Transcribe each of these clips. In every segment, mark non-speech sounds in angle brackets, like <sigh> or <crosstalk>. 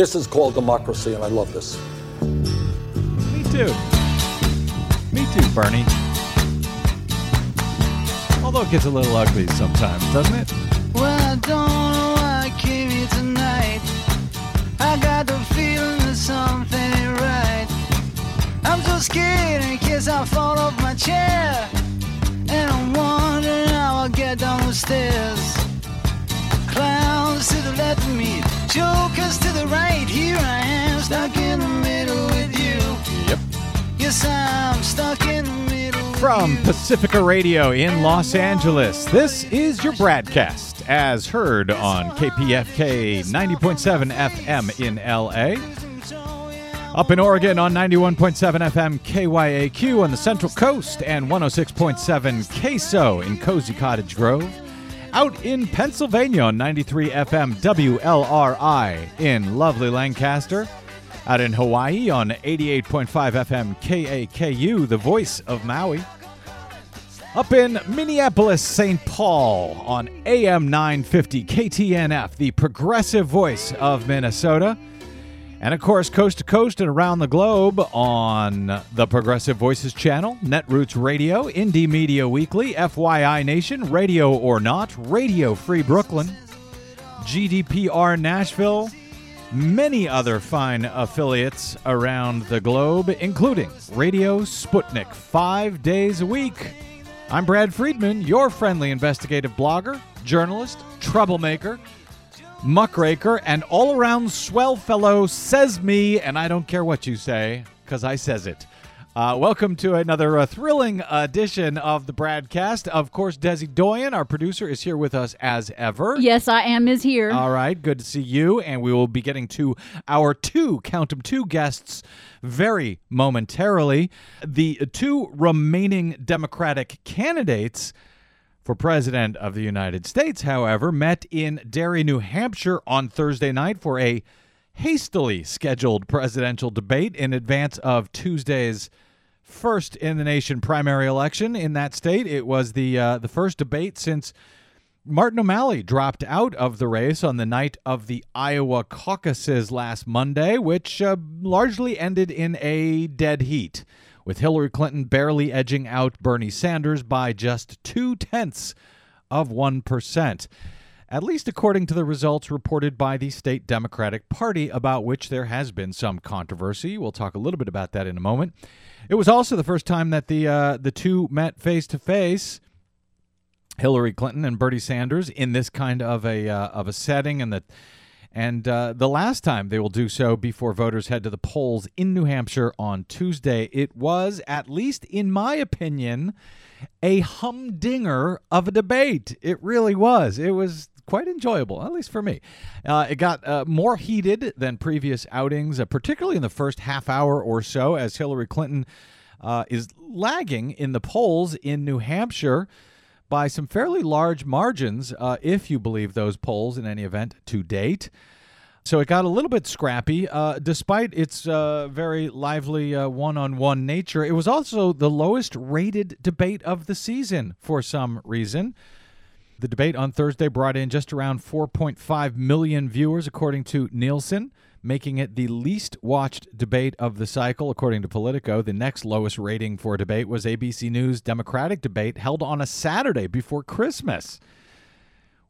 This is called democracy, and I love this. Me too. Me too, Bernie. Although it gets a little ugly sometimes, doesn't it? Well, I don't know why I came here tonight. I got the feeling that something ain't right. I'm so scared in case I fall off my chair. And I'm wondering how I'll get down the stairs. Clowns to the left of me, jokers to the right. Here I am, stuck in the middle with you. Yep. Yes, I'm stuck in the middle. with From. Pacifica Radio in Los Angeles, this is your BradCast, as heard on KPFK 90.7 FM in LA. Up in Oregon on 91.7 FM KYAQ on the Central Coast and 106.7 KSO in Cozy Cottage Grove. Out in Pennsylvania on 93 FM WLRI in lovely Lancaster. Out in Hawaii on 88.5 FM KAKU, the voice of Maui. Up in Minneapolis, St. Paul on AM 950 KTNF, the progressive voice of Minnesota. And of course, coast to coast and around the globe on the Progressive Voices channel, Netroots Radio, Indie Media Weekly, FYI Nation, Radio or Not, Radio Free Brooklyn, GDPR Nashville, many other fine affiliates around the globe, including Radio Sputnik, five days a week. I'm Brad Friedman, your friendly investigative blogger, journalist, troublemaker, muckraker, and all around swell fellow, says me, and I don't care what you say, because I says it. Uh, welcome to another uh, thrilling edition of the BradCast. Of course, Desi Doyen, our producer, is here with us as ever. Yes, I am is here. All right, good to see you. And we will be getting to our two, count 'em two guests very momentarily. The two remaining Democratic candidates for President of the United States, however, met in Derry, New Hampshire on Thursday night for a hastily scheduled presidential debate in advance of Tuesday's first in the nation primary election in that state. It was the uh, the first debate since Martin O'Malley dropped out of the race on the night of the Iowa caucuses last Monday, which uh, largely ended in a dead heat, with Hillary Clinton barely edging out Bernie Sanders by just two tenths of 1%. At least according to the results reported by the state Democratic Party, about which there has been some controversy. We'll talk a little bit about that in a moment. It was also the first time that the uh, the two met face to face. Hillary Clinton and Bernie Sanders in this kind of a uh, of a setting, and the and uh, the last time they will do so before voters head to the polls in New Hampshire on Tuesday. It was, at least in my opinion, a humdinger of a debate. It really was. It was quite enjoyable, at least for me. Uh, it got uh, more heated than previous outings, uh, particularly in the first half hour or so, as Hillary Clinton uh, is lagging in the polls in New Hampshire by some fairly large margins, uh, if you believe those polls in any event to date. So it got a little bit scrappy, uh, despite its uh, very lively one on one nature. It was also the lowest rated debate of the season for some reason. The debate on Thursday brought in just around 4.5 million viewers, according to Nielsen, making it the least watched debate of the cycle, according to Politico. The next lowest rating for debate was ABC News' Democratic debate held on a Saturday before Christmas,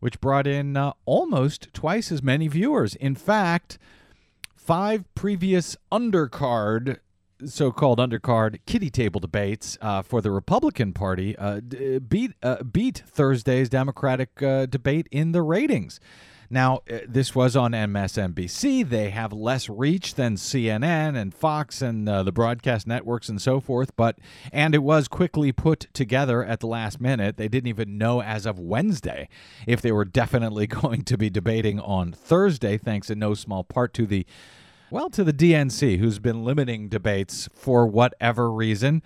which brought in uh, almost twice as many viewers. In fact, five previous undercard so-called undercard kitty table debates uh, for the Republican Party uh, d- beat uh, beat Thursday's Democratic uh, debate in the ratings. Now, uh, this was on MSNBC. They have less reach than CNN and Fox and uh, the broadcast networks and so forth, but and it was quickly put together at the last minute. They didn't even know as of Wednesday if they were definitely <laughs> going to be debating on Thursday, thanks in no small part to the well, to the DNC, who's been limiting debates for whatever reason.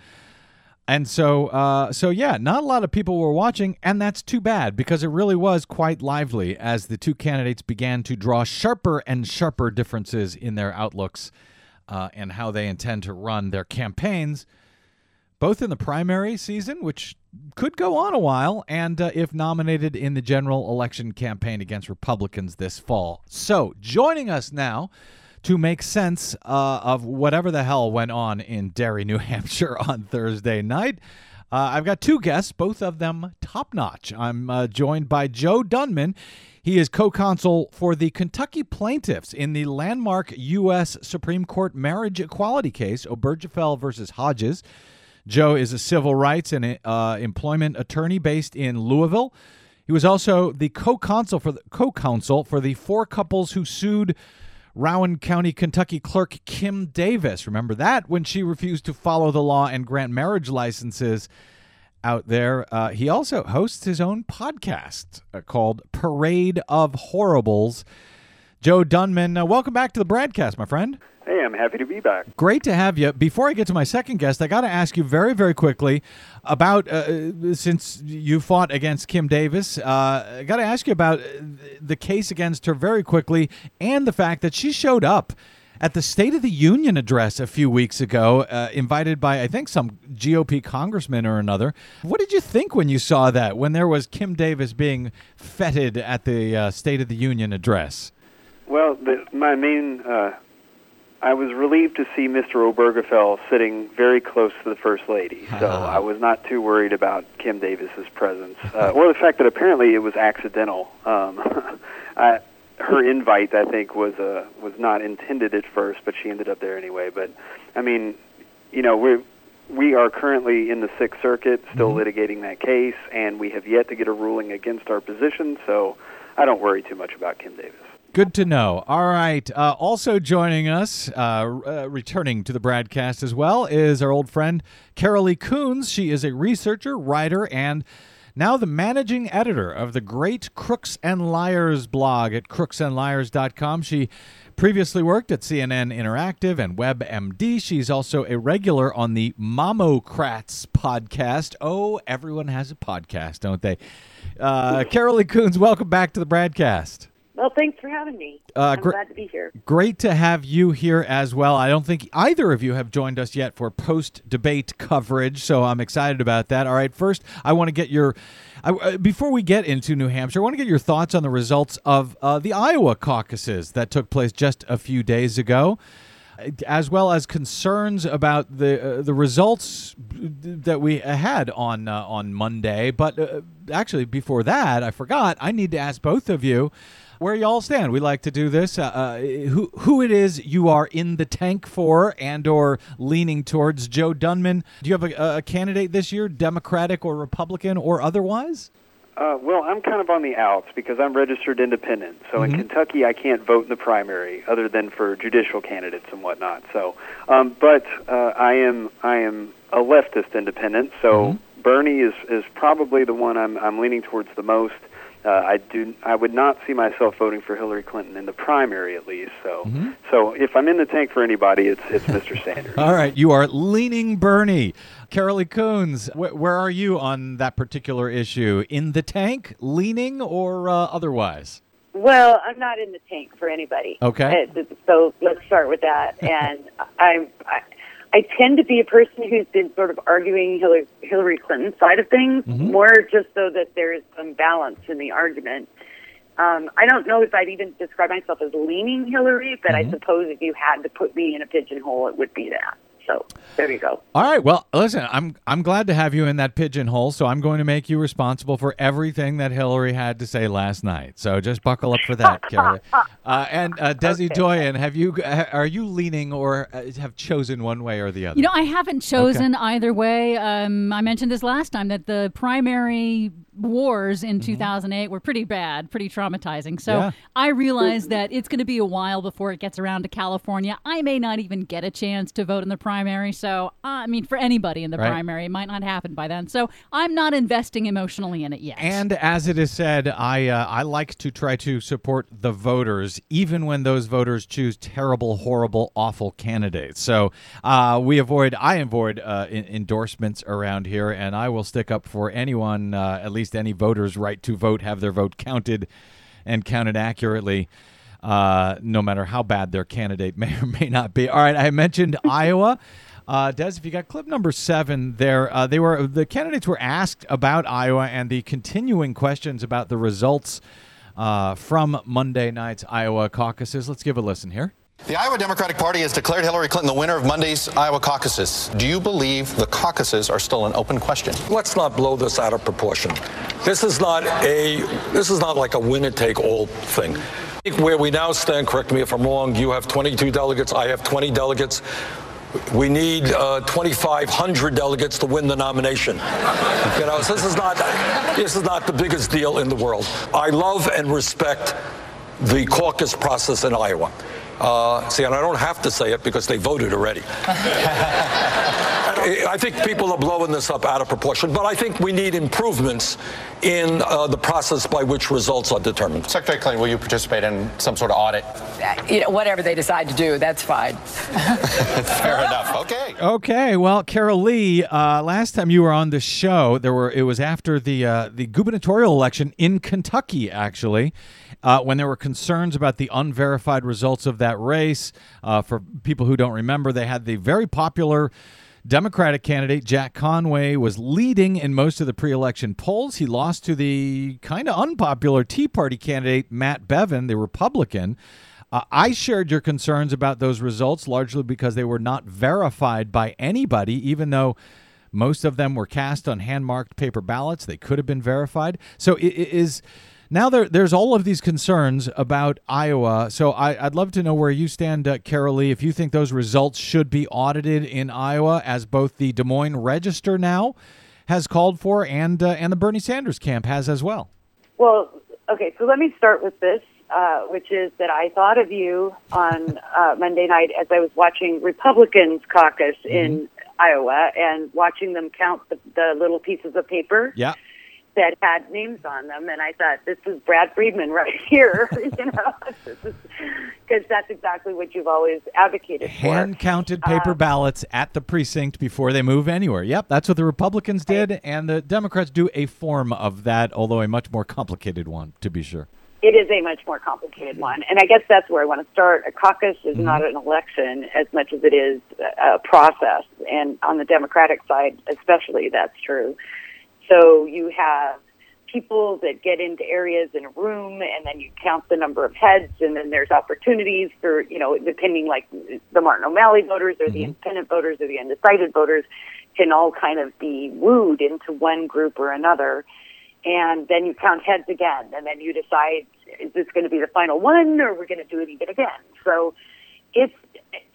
And so, uh, so yeah, not a lot of people were watching, and that's too bad because it really was quite lively as the two candidates began to draw sharper and sharper differences in their outlooks uh, and how they intend to run their campaigns, both in the primary season, which could go on a while, and uh, if nominated in the general election campaign against Republicans this fall. So, joining us now to make sense uh, of whatever the hell went on in Derry, New <laughs> Hampshire on Thursday night. Uh, I've got two guests, both of them top notch. I'm uh, joined by Joe Dunman. He is co counsel for the Kentucky plaintiffs in the landmark U.S. Supreme Court marriage equality case, Obergefell versus Hodges. Joe is a civil rights and uh, employment attorney based in Louisville. He was also the co-counsel for the co-counsel for the four couples who sued Rowan County, Kentucky clerk Kim Davis. Remember that when she refused to follow the law and grant marriage licenses out there. Uh, he also hosts his own podcast uh, called Parade of Horribles. Joe Dunman, uh, welcome back to the BradCast, my friend. Hey, I'm happy to be back. Great to have you. Before I get to my second guest, I got to ask you very, very quickly about uh, since you fought against Kim Davis. Uh, I got to ask you about the case against her very quickly and the fact that she showed up at the State of the Union address a few weeks ago, uh, invited by, I think, some GOP congressman or another. What did you think when you saw that, when there was Kim Davis being feted at the uh, State of the Union address? Well, the, my main uh, I was relieved to see Mr. Obergefell sitting very close to the First Lady, so <laughs> I was not too worried about Kim Davis's presence, uh, or the fact that apparently it was accidental. Um, <laughs> I, her invite, I think, was uh, was not intended at first, but she ended up there anyway. But I mean, you know, we we are currently in the Sixth Circuit, still mm-hmm. litigating that case, and we have yet to get a ruling against our position. So I don't worry too much about Kim Davis. Good to know. All right. Uh, also joining us, uh, uh, returning to the BradCast as well, is our old friend Karoli Kuns. She is a researcher, writer, and now the managing editor of the great Crooks and Liars blog at crooksandliars.com. She previously worked at CNN Interactive and WebMD. She's also a regular on the Momocrats podcast. Oh, everyone has a podcast, don't they? Uh, Karoli Kuns, welcome back to the BradCast. Well, thanks for having me. Uh, I'm gr- glad to be here. Great to have you here as well. I don't think either of you have joined us yet for post debate coverage, so I'm excited about that. All right, first, I want to get your. Uh, before we get into New Hampshire, I want to get your thoughts on the results of uh, the Iowa caucuses that took place just a few days ago as well as concerns about the uh, the results that we had on uh, on Monday. But uh, actually, before that, I forgot. I need to ask both of you where y'all stand. We like to do this. Uh, uh, who who it is you are in the tank for, and or leaning towards? Joe Dunman. Do you have a, a candidate this year, Democratic or Republican or otherwise? Uh, well, I'm kind of on the outs because I'm registered independent. So mm-hmm. in Kentucky, I can't vote in the primary other than for judicial candidates and whatnot. So, um, but uh, I am I am a leftist independent. So mm-hmm. Bernie is is probably the one I'm I'm leaning towards the most uh, I do. I would not see myself voting for Hillary Clinton in the primary, at least. So, mm-hmm. so if I'm in the tank for anybody, it's it's Mr. <laughs> Sanders. All right, you are leaning Bernie. Karoli Kuns, wh- where are you on that particular issue? In the tank, leaning, or uh, otherwise? Well, I'm not in the tank for anybody. Okay. Uh, so let's start with that. <laughs> And I'm. I, I tend to be a person who's been sort of arguing Hillary, Hillary Clinton's side of things mm-hmm. more just so that there's some balance in the argument. Um, I don't know if I'd even describe myself as leaning Hillary, but mm-hmm. I suppose if you had to put me in a pigeonhole, it would be that. So there you go. All right. Well, listen, I'm I'm glad to have you in that pigeonhole. So I'm going to make you responsible for everything that Hillary had to say last night. So just buckle up for that, Carrie. <laughs> Uh, and uh, Desi okay. Doyen, have you are you leaning or uh, have chosen one way or the other? You know, I haven't chosen okay. either way. Um, I mentioned this last time that the primary wars in mm-hmm. 2008 were pretty bad, pretty traumatizing. So yeah. I realize that it's going to be a while before it gets around to California. I may not even get a chance to vote in the primary. So, uh, I mean, for anybody in the right. primary, it might not happen by then. So I'm not investing emotionally in it yet. And as it is said, I uh, I like to try to support the voters, even when those voters choose terrible, horrible, awful candidates. So uh, we avoid, I avoid uh, in- endorsements around here, and I will stick up for anyone, uh, at least least any voter's right to vote, have their vote counted and counted accurately. Uh, no matter how bad their candidate <laughs> may or may not be. All right, I mentioned <laughs> Iowa. Uh, Des, if you got clip number seven there, uh, they were the candidates were asked about Iowa and the continuing questions about the results uh, from Monday night's Iowa caucuses. Let's give a listen here. The Iowa Democratic Party has declared Hillary Clinton the winner of Monday's Iowa caucuses. Do you believe the caucuses are still an open question? Let's not blow this out of proportion. This is not a this is not like a winner take all thing. Where we now stand, correct me if I'm wrong, you have 22 delegates, I have 20 delegates. We need uh, 2,500 delegates to win the nomination. you know, so this is not this is not the biggest deal in the world. I love and respect the caucus process in Iowa. Uh, see, and I don't have to say it because they voted already. <laughs> I think people are blowing this up out of proportion, but I think we need improvements in uh, the process by which results are determined. Secretary Clinton, will you participate in some sort of audit? You know, whatever they decide to do, that's fine. <laughs> Fair enough. Okay. Okay. Well, Karoli, uh, last time you were on the show, there were it was after the uh, the gubernatorial election in Kentucky, actually, uh, when there were concerns about the unverified results of that race. Uh, for people who don't remember, they had the very popular. Democratic candidate Jack Conway was leading in most of the pre election polls. He lost to the kind of unpopular Tea Party candidate Matt Bevin, the Republican. Uh, I shared your concerns about those results largely because they were not verified by anybody, even though most of them were cast on hand marked paper ballots. They could have been verified. So it, it is now there, there's all of these concerns about Iowa. So I, would love to know where you stand, uh, Karoli, if you think those results should be audited in Iowa, as both the Des Moines Register now has called for and uh, and the Bernie Sanders camp has as well. Well, okay, so let me start with this, uh, which is that I thought of you on uh, Monday night as I was watching Republicans caucus mm-hmm. in Iowa and watching them count the, the little pieces of paper. Yeah that had names on them, and I thought this is Brad Friedman right <laughs> here, <laughs> you know, because that's exactly what you've always advocated for. Hand counted paper um, ballots at the precinct before they move anywhere. Yep, that's what the Republicans did, and the Democrats do a form of that, although a much more complicated one, to be sure. It is a much more complicated one, and I guess that's where I want to start. A caucus is mm-hmm. not an election as much as it is a process, and on the Democratic side, especially, that's true. So you have people that get into areas in a room and then you count the number of heads and then there's opportunities for, you know, depending like the Martin O'Malley voters or the mm-hmm. independent voters or the undecided voters can all kind of be wooed into one group or another. And then you count heads again and then you decide is this going to be the final one or we're going to do it even again. So it's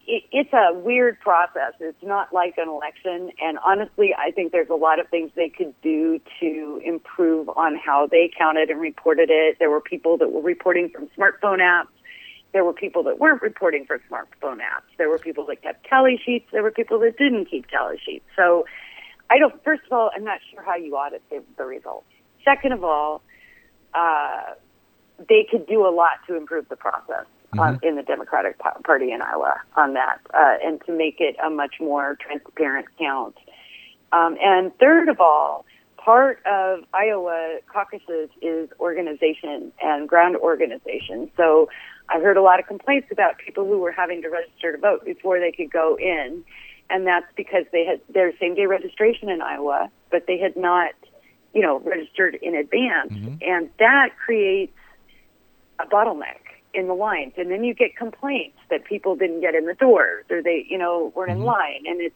it, it's a weird process. It's not like an election. And honestly, I think there's a lot of things they could do to improve on how they counted and reported it. There were people that were reporting from smartphone apps. There were people that weren't reporting from smartphone apps. There were people that kept tally sheets. There were people that didn't keep tally sheets. So I don't, first of all, I'm not sure how you audit the results. Second of all, uh, they could do a lot to improve the process mm-hmm. in the Democratic Party in Iowa on that, uh, and to make it a much more transparent count. Um, and third of all, part of Iowa caucuses is organization and ground organization. So I heard a lot of complaints about people who were having to register to vote before they could go in, and that's because they had their same day registration in Iowa, but they had not, you know, registered in advance, mm-hmm. and that creates a bottleneck in the lines. And then you get complaints that people didn't get in the doors or they you know weren't mm-hmm. in line. And it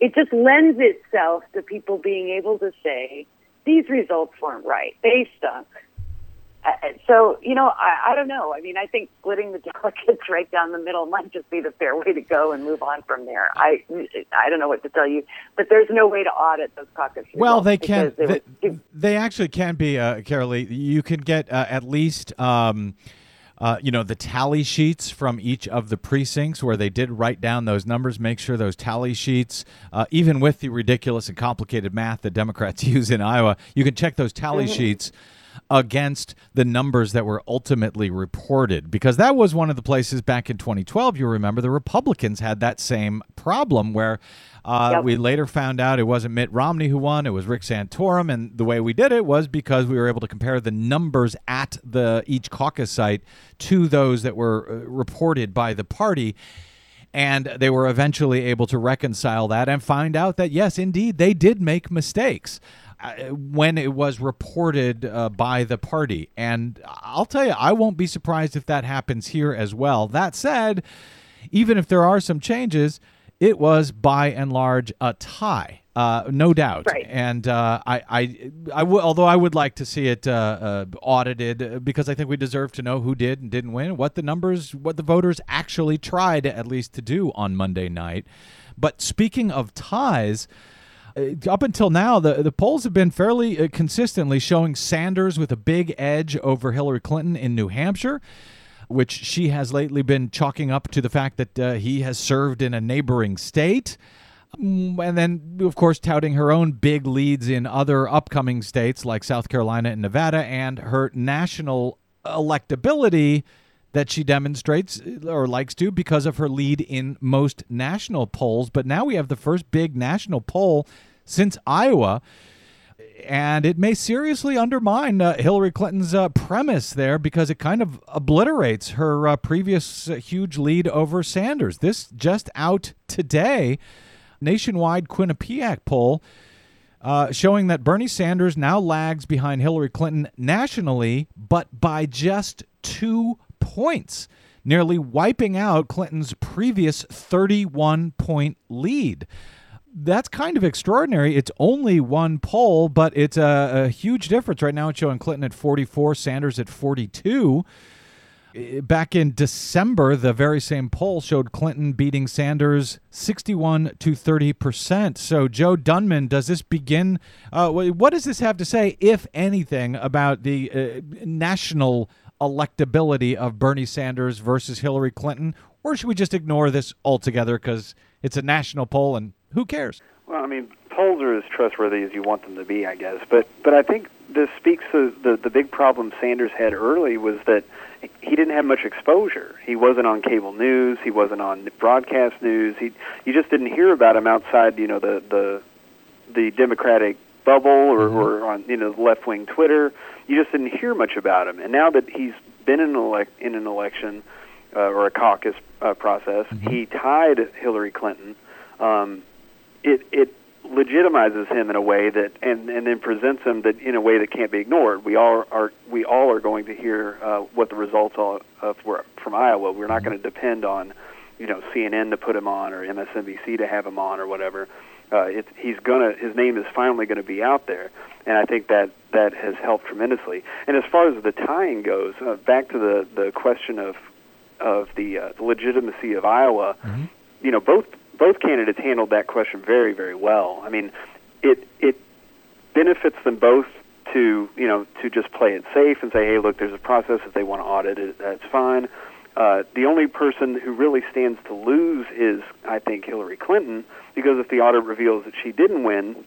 it just lends itself to people being able to say these results weren't right. They stunk so you know I, I don't know i mean i think splitting the <laughs> delegates right down the middle might just be the fair way to go and move on from there i i don't know what to tell you but there's no way to audit those caucus well they can they, they, they, actually can be uh Karoli you can get uh, at least um uh, you know, the tally sheets from each of the precincts where they did write down those numbers. Make sure those tally sheets, uh, even with the ridiculous and complicated math that Democrats <laughs> use in Iowa, you can check those tally mm-hmm. sheets against the numbers that were ultimately reported because that was one of the places back in 2012 you remember the republicans had that same problem where uh, yep. We later found out it wasn't Mitt Romney who won; it was Rick Santorum. And the way we did it was because we were able to compare the numbers at the each caucus site to those that were uh, reported by the party. And they were eventually able to reconcile that and find out that yes, indeed, they did make mistakes when it was reported uh, by the party. And I'll tell you, I won't be surprised if that happens here as well. That said, even if there are some changes, it was by and large a tie, uh, no doubt. Right. And uh, I, I, I w- although I would like to see it uh, uh, audited uh, because I think we deserve to know who did and didn't win, what the numbers, what the voters actually tried at least to do on Monday night. But speaking of ties. Uh, up until now, the, the polls have been fairly uh, consistently showing Sanders with a big edge over Hillary Clinton in New Hampshire which she has lately been chalking up to the fact that uh, he has served in a neighboring state. Mm, And then, of course, touting her own big leads in other upcoming states like South Carolina and Nevada and her national electability that she demonstrates uh, or likes to because of her lead in most national polls. But now we have the first big national poll since Iowa and it may seriously undermine uh, Hillary Clinton's uh, premise there because it kind of obliterates her uh, previous uh, huge lead over Sanders. This just out today, nationwide Quinnipiac poll uh, showing that Bernie Sanders now lags behind Hillary Clinton nationally, but by just two points, nearly wiping out Clinton's previous 31 point lead that's kind of extraordinary. It's only one poll, but it's a, a, huge difference. Right now, it's showing Clinton at 44, Sanders at 42. Back in December, the very same poll showed Clinton beating Sanders 61 to 30 percent. So, Joe Dunman, does this begin? Uh, what does this have to say, if anything, about the uh, national electability of Bernie Sanders versus Hillary Clinton? Or should we just ignore this altogether because it's a national poll and who cares? Well, I mean, polls are as trustworthy as you want them to be, I guess. But but I think this speaks to the the big problem Sanders had early was that he didn't have much exposure. He wasn't on cable news. He wasn't on broadcast news. He you just didn't hear about him outside, you know, the the the Democratic bubble or, mm-hmm. or on you know left wing Twitter. You just didn't hear much about him. And now that he's been in an elect in an election uh, or a caucus uh, process, mm-hmm. he tied Hillary Clinton. Um, it it legitimizes him in a way that and and then presents him that in a way that can't be ignored. We all are we all are going to hear uh, what the results are of were from Iowa. We're not going to depend on you know CNN to put him on or MSNBC to have him on or whatever. Uh, it, he's gonna his name is finally going to be out there, and I think that that has helped tremendously. And as far as the tying goes, uh, back to the the question of of the, uh, the legitimacy of Iowa, mm-hmm. you know both both candidates handled that question very, very well. I mean, it it benefits them both to you know to just play it safe and say, hey, look, there's a process if they want to audit it, that's fine. Uh, the only person who really stands to lose is, I think, Hillary Clinton, because if the audit reveals that she didn't win,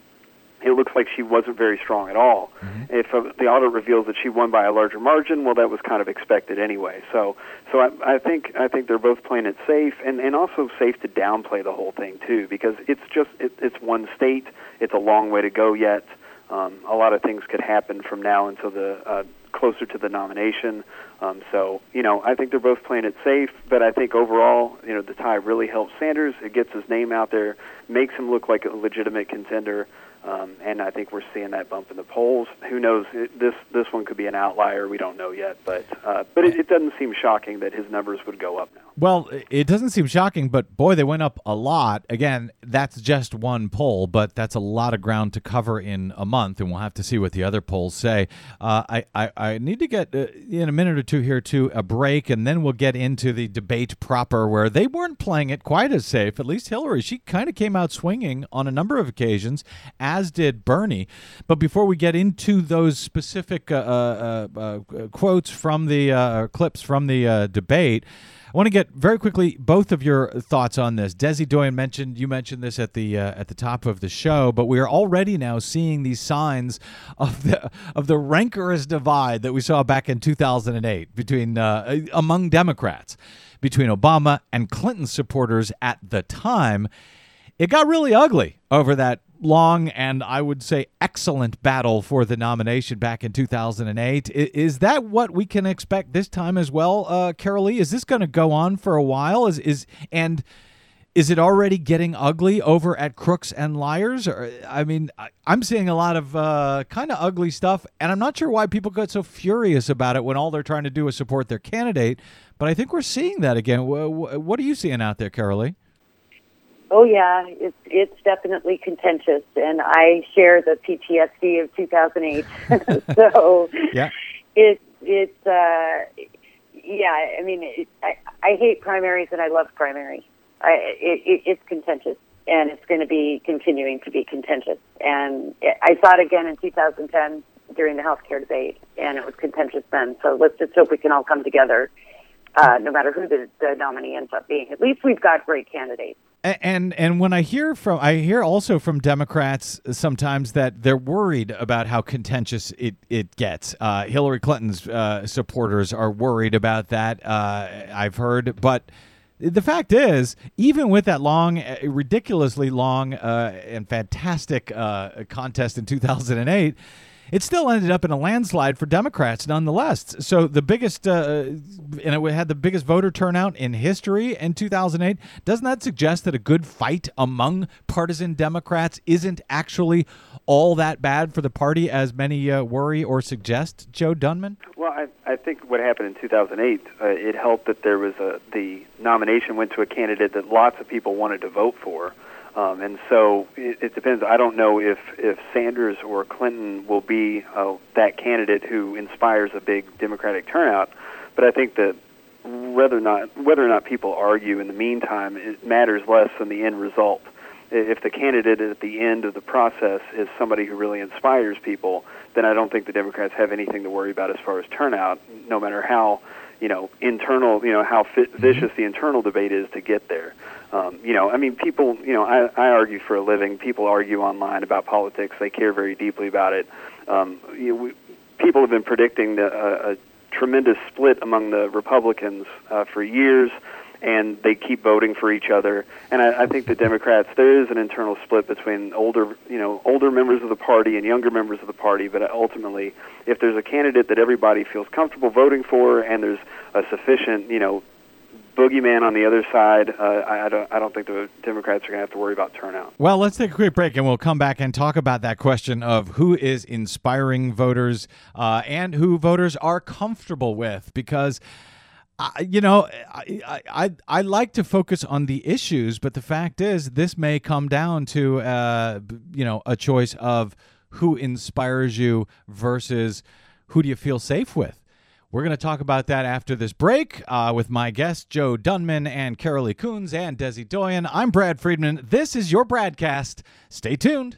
it looks like she wasn't very strong at all. Mm-hmm. If uh, the audit reveals that she won by a larger margin, well, that was kind of expected anyway. So, so I, I think I think they're both playing it safe, and and also safe to downplay the whole thing too, because it's just it, it's one state. It's a long way to go yet. Um, a lot of things could happen from now until the uh, closer to the nomination. Um, so, you know, I think they're both playing it safe, but I think overall, you know, the tie really helps Sanders. It gets his name out there, makes him look like a legitimate contender. Um, and I think we're seeing that bump in the polls. Who knows? It, this this one could be an outlier. We don't know yet, but uh, but it, it, doesn't seem shocking that his numbers would go up now. Well, it doesn't seem shocking, but boy, they went up a lot. Again, that's just one poll, but that's a lot of ground to cover in a month, and we'll have to see what the other polls say. Uh, I, I, I need to get uh, in a minute or two here to a break, and then we'll get into the debate proper, where they weren't playing it quite as safe. At least Hillary, she kind of came out swinging on a number of occasions as did Bernie. But before we get into those specific uh, uh, uh, quotes from the uh, clips from the uh, debate, I want to get very quickly both of your thoughts on this. Desi Doyen mentioned you mentioned this at the uh, at the top of the show, but we are already now seeing these signs of the of the rancorous divide that we saw back in 2008 between among Democrats, between Obama and Clinton supporters at the time. It got really ugly over that long and I would say excellent battle for the nomination back in 2008. Is that what we can expect this time as well, uh, Karoli? Is this going to go on for a while? Is is and is it already getting ugly over at Crooks and Liars? Or, I mean, I, am seeing a lot of uh, kind of ugly stuff, and I'm not sure why people get so furious about it when all they're trying to do is support their candidate. But I think we're seeing that again. What are you seeing out there, Karoli? Oh yeah, it's it's definitely contentious, and I share the PTSD of 2008. <laughs> so yeah, it it's uh, yeah. I mean, it, I I hate primaries and I love primaries. I, it, it's contentious, and it's going to be continuing to be contentious. And I saw it again in 2010 during the healthcare debate, and it was contentious then. So let's just hope we can all come together, uh, no matter who the, the nominee ends up being. At least we've got great candidates. And and when I hear from I hear also from Democrats sometimes that they're worried about how contentious it it gets. Uh, Hillary Clinton's uh, supporters are worried about that. Uh, I've heard, but the fact is, even with that long, uh, ridiculously long uh, and fantastic uh, contest in 2008, it still ended up in a landslide for Democrats nonetheless. So the biggest, uh, and it had the biggest voter turnout in history in 2008. Doesn't that suggest that a good fight among partisan Democrats isn't actually all that bad for the party as many uh, worry or suggest, Joe Dunman? Well, I, I think what happened in 2008, uh, it helped that there was a the nomination went to a candidate that lots of people wanted to vote for. Um, and so it, it depends. I don't know if, if Sanders or Clinton will be uh, that candidate who inspires a big Democratic turnout, but I think that whether or not whether or not people argue in the meantime, it matters less than the end result. If the candidate at the end of the process is somebody who really inspires people, then I don't think the Democrats have anything to worry about as far as turnout, no matter how you know internal, you know how fit, vicious the internal debate is to get there. Um, you know, I mean, people. You know, I, I argue for a living. People argue online about politics. They care very deeply about it. Um, you know, we, people have been predicting the, uh, a tremendous split among the Republicans uh, for years, and they keep voting for each other. And I, I think the Democrats, there is an internal split between older, you know, older members of the party and younger members of the party. But ultimately, if there's a candidate that everybody feels comfortable voting for, and there's a sufficient, you know, boogeyman on the other side. Uh, I, I, don't. I don't think the Democrats are going to have to worry about turnout. Well, let's take a quick break, and we'll come back and talk about that question of who is inspiring voters uh, and who voters are comfortable with, because. you know, I, I I like to focus on the issues, but the fact is, this may come down to uh, you know a choice of who inspires you versus who do you feel safe with. We're going to talk about that after this break uh, with my guests, Joe Dunman and Karoli Kuns and Desi Doyen. I'm Brad Friedman. This is your BradCast. Stay tuned.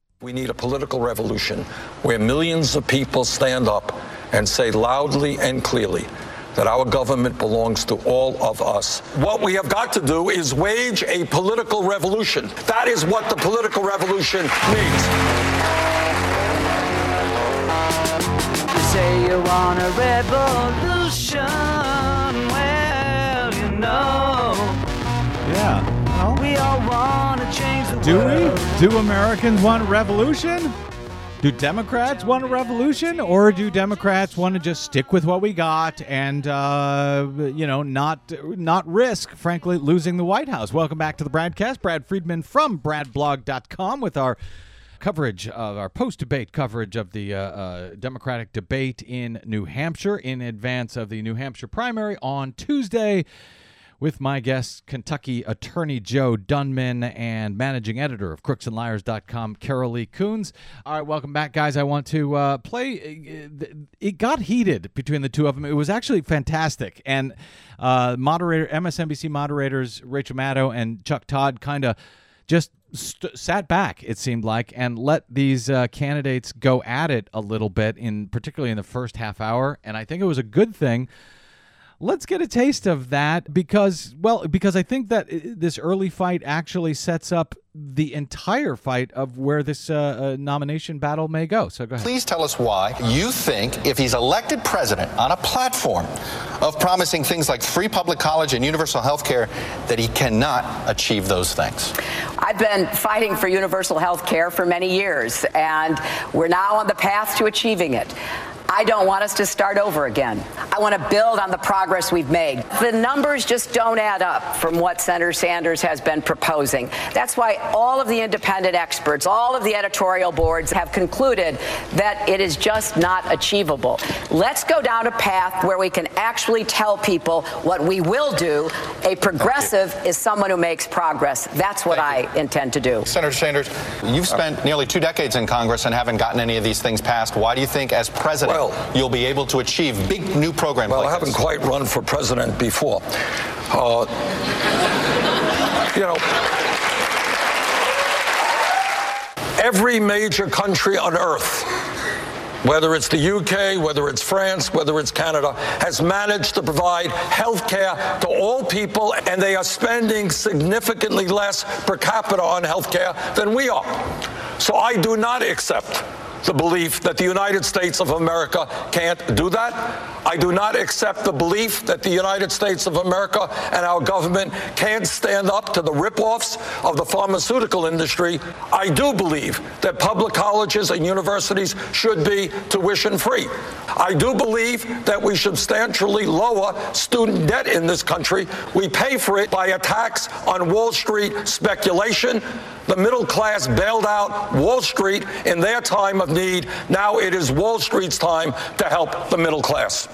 We need a political revolution where millions of people stand up and say loudly and clearly that our government belongs to all of us. What we have got to do is wage a political revolution. That is what the political revolution means. You say you want a revolution. Yeah. Well, we all want to change the do world. we? Do Americans want revolution? Do Democrats want a revolution, or do Democrats want to just stick with what we got and, uh, you know, not not risk, frankly, losing the White House? Welcome back to the BradCast, Brad Friedman from BradBlog.com with our coverage of our post-debate coverage of the uh, uh, Democratic debate in New Hampshire in advance of the New Hampshire primary on Tuesday with my guests, Kentucky attorney Joe Dunman and managing editor of crooksandliars.com, Karoli Kuns. All right, welcome back, guys. I want to uh, play. Uh, it got heated between the two of them. It was actually fantastic. And uh, moderator, MSNBC moderators Rachel Maddow and Chuck Todd kind of just st- sat back it seemed like and let these uh, candidates go at it a little bit in particularly in the first half hour and i think it was a good thing Let's get a taste of that because, well, because I think that uh, this early fight actually sets up the entire fight of where this uh, uh, nomination battle may go. So go ahead. Please tell us why you think if he's elected president on a platform of promising things like free public college and universal health care, that he cannot achieve those things. I've been fighting for universal health care for many years, and we're now on the path to achieving it. I don't want us to start over again. I want to build on the progress we've made. The numbers just don't add up from what Senator Sanders has been proposing. That's why all of the independent experts, all of the editorial boards have concluded that it is just not achievable. Let's go down a path where we can actually tell people what we will do. A progressive is someone who makes progress. That's what I intend to do. Senator Sanders, you've spent nearly two decades in Congress and haven't gotten any of these things passed. Why do you think, as president, Well- you'll be able to achieve big new programs Well, like I haven't this? quite run for president before. Uh, you know, every major country on earth, whether it's the UK, whether it's France, whether it's Canada, has managed to provide health care to all people, and they are spending significantly less per capita on health care than we are. So I do not accept the belief that the United States of America can't do that. I do not accept the belief that the United States of America and our government can't stand up to the ripoffs of the pharmaceutical industry. I do believe that public colleges and universities should be tuition free. I do believe that we substantially lower student debt in this country. We pay for it by a tax on Wall Street speculation. The middle class bailed out Wall Street in their time of need. Now it is Wall Street's time to help the middle class.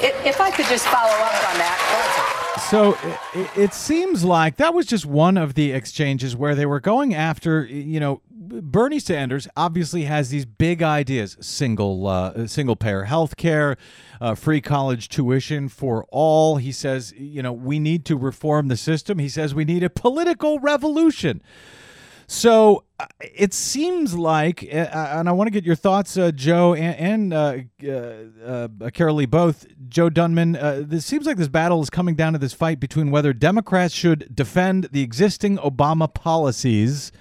If I could just follow up on that. So it, it seems like that was just one of the exchanges where they were going after, you know, Bernie Sanders obviously has these big ideas: single, uh, single payer health care, uh, free college tuition for all. He says, you know, we need to reform the system. He says we need a political revolution. So uh, it seems like, and I want to get your thoughts, uh, Joe and, and uh, uh, uh, Karoli, both. Joe Dunman, uh, this seems like this battle is coming down to this fight between whether Democrats should defend the existing Obama policies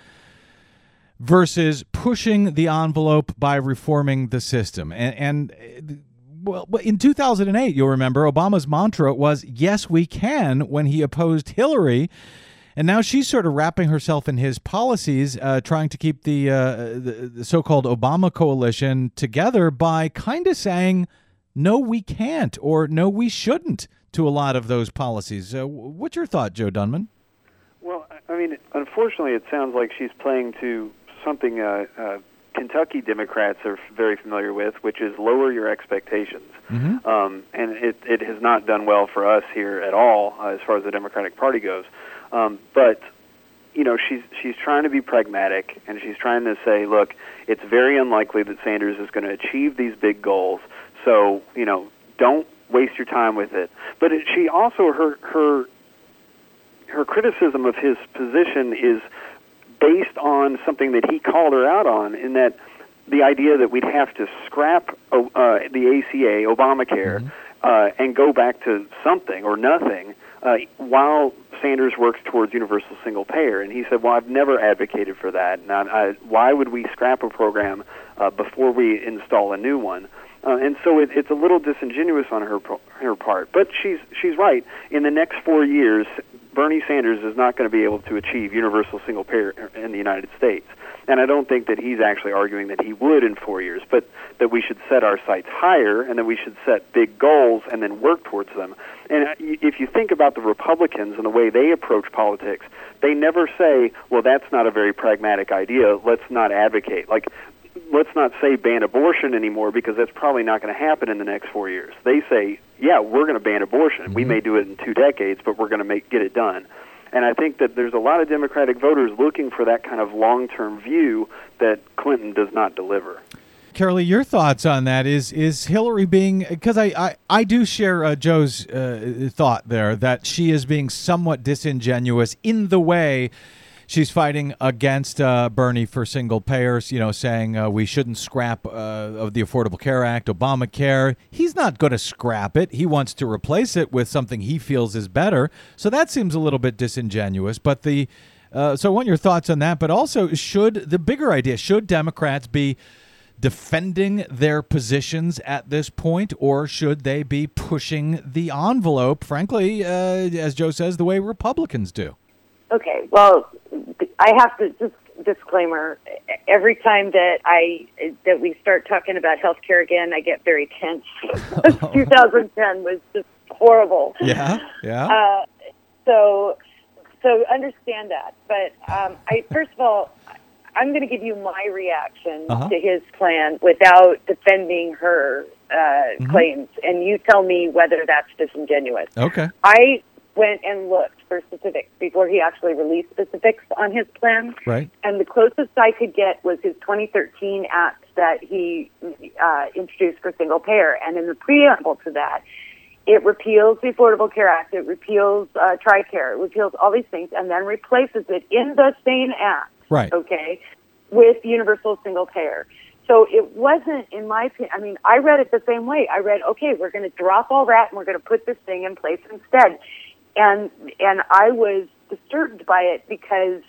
versus pushing the envelope by reforming the system. And, and well, in 2008, you'll remember Obama's mantra was "Yes, we can" when he opposed Hillary. And now she's sort of wrapping herself in his policies, uh, trying to keep the, uh, the, the so-called Obama coalition together by kind of saying, "No, we can't," or "No, we shouldn't" to a lot of those policies. Uh, what's your thought, Joe Dunman? Well, I mean, unfortunately, it sounds like she's playing to something uh, uh, Kentucky Democrats are very familiar with, which is lower your expectations. Mm-hmm. Um, and it, it has not done well for us here at all uh, as far as the Democratic Party goes. Um, but you know, she's she's trying to be pragmatic, and she's trying to say, look, it's very unlikely that Sanders is going to achieve these big goals. So you know, don't waste your time with it. But it, she also her her her criticism of his position is based on something that he called her out on, in that the idea that we'd have to scrap uh, the ACA, Obamacare, uh, and go back to something or nothing uh, while Sanders works towards universal single payer. And he said, "Well, I've never advocated for that. And I, why would we scrap a program uh, before we install a new one?" Uh, and so it, it's a little disingenuous on her her part, but she's she's right. In the next four years, Bernie Sanders is not going to be able to achieve universal single payer in the United States. And I don't think that he's actually arguing that he would in four years, but that we should set our sights higher and that we should set big goals and then work towards them. And uh, if you think about the Republicans and the way they approach politics, they never say, well, that's not a very pragmatic idea. Let's not advocate. Like, let's not say ban abortion anymore because that's probably not going to happen in the next four years. They say, yeah, we're going to ban abortion. We may do it in two decades, but we're going to make get it done. And I think that there's a lot of Democratic voters looking for that kind of long-term view that Clinton does not deliver. Karoli, your thoughts on that is is Hillary being because I, I I do share uh, Joe's uh, thought there that she is being somewhat disingenuous in the way she's fighting against uh, Bernie for single payers, you know, saying uh, we shouldn't scrap uh, of the Affordable Care Act, Obamacare. He's not going to scrap it. He wants to replace it with something he feels is better. So that seems a little bit disingenuous. But the uh, so I want your thoughts on that. But also, should the bigger idea should Democrats be defending their positions at this point, or should they be pushing the envelope, frankly, uh, as Joe says, the way Republicans do? Okay, well, I have to just disclaimer. Every time that I that we start talking about healthcare again, I get very tense. <laughs> <laughs> 2010 was just horrible. Yeah, yeah. Uh, so, so understand that. But um, I first of all, I'm going to give you my reaction Uh-huh. to his plan without defending her uh, claims, and you tell me whether that's disingenuous. okay. I went and looked for specifics before he actually released specifics on his plan. Right. And the closest I could get was his 2013 act that he uh, introduced for single payer. And in the preamble to that, it repeals the Affordable Care Act, it repeals uh, TRICARE, it repeals all these things, and then replaces it in the same act. Right. Okay. With universal single payer. So it wasn't, in my opinion, I mean, I read it the same way. I read, okay, we're going to drop all that and we're going to put this thing in place instead. And, and I was disturbed by it because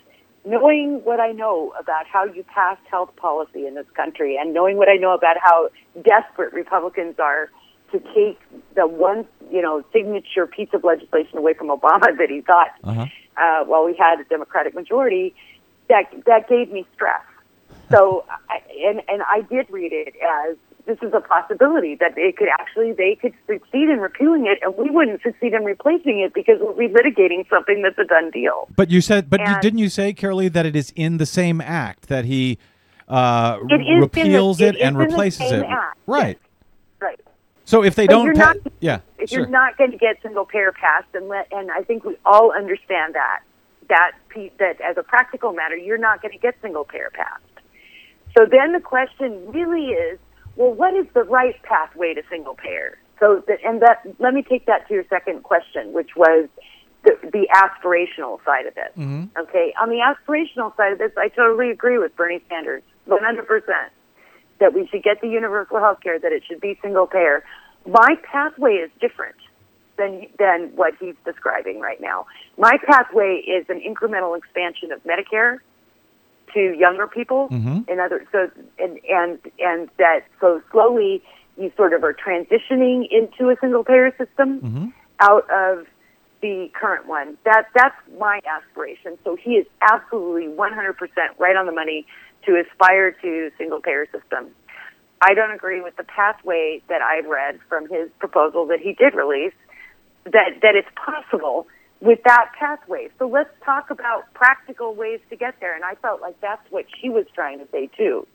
knowing what I know about how you pass health policy in this country and knowing what I know about how desperate Republicans are to take the one, you know, signature piece of legislation away from Obama that he thought Uh-huh. uh, while we had a Democratic majority, that that gave me stress. So, I, and and I did read it as this is a possibility that they could actually they could succeed in repealing it, and we wouldn't succeed in replacing it because we're relitigating something that's a done deal. But you said, but you, didn't you say, Karoli, that it is in the same act that he uh, It in the- repeals it it, and replaces it? act, Right. Right. So if they But don't, pa- not- yeah, If sure. you're not going to get single payer passed, and let, and I think we all understand that that that as a practical matter, you're not going to get single payer passed. So then the question really is, well, what is the right pathway to single payer? So that, and that let me take that to your second question, which was the, the aspirational side of it. Mm-hmm. Okay, on the aspirational side of this, I totally agree with Bernie Sanders, 100 percent that we should get the universal health care, that it should be single payer. My pathway is different than than what he's describing right now. My pathway is an incremental expansion of Medicare to younger people. Mm-hmm. and other so and and and that so slowly you sort of are transitioning into a single payer system mm-hmm. out of the current one. That that's my aspiration. So he is absolutely 100% right on the money to aspire to single payer system. I don't agree with the pathway that I've read from his proposal that he did release that that it's possible with that pathway. So let's talk about practical ways to get there. And I felt like that's what she was trying to say too.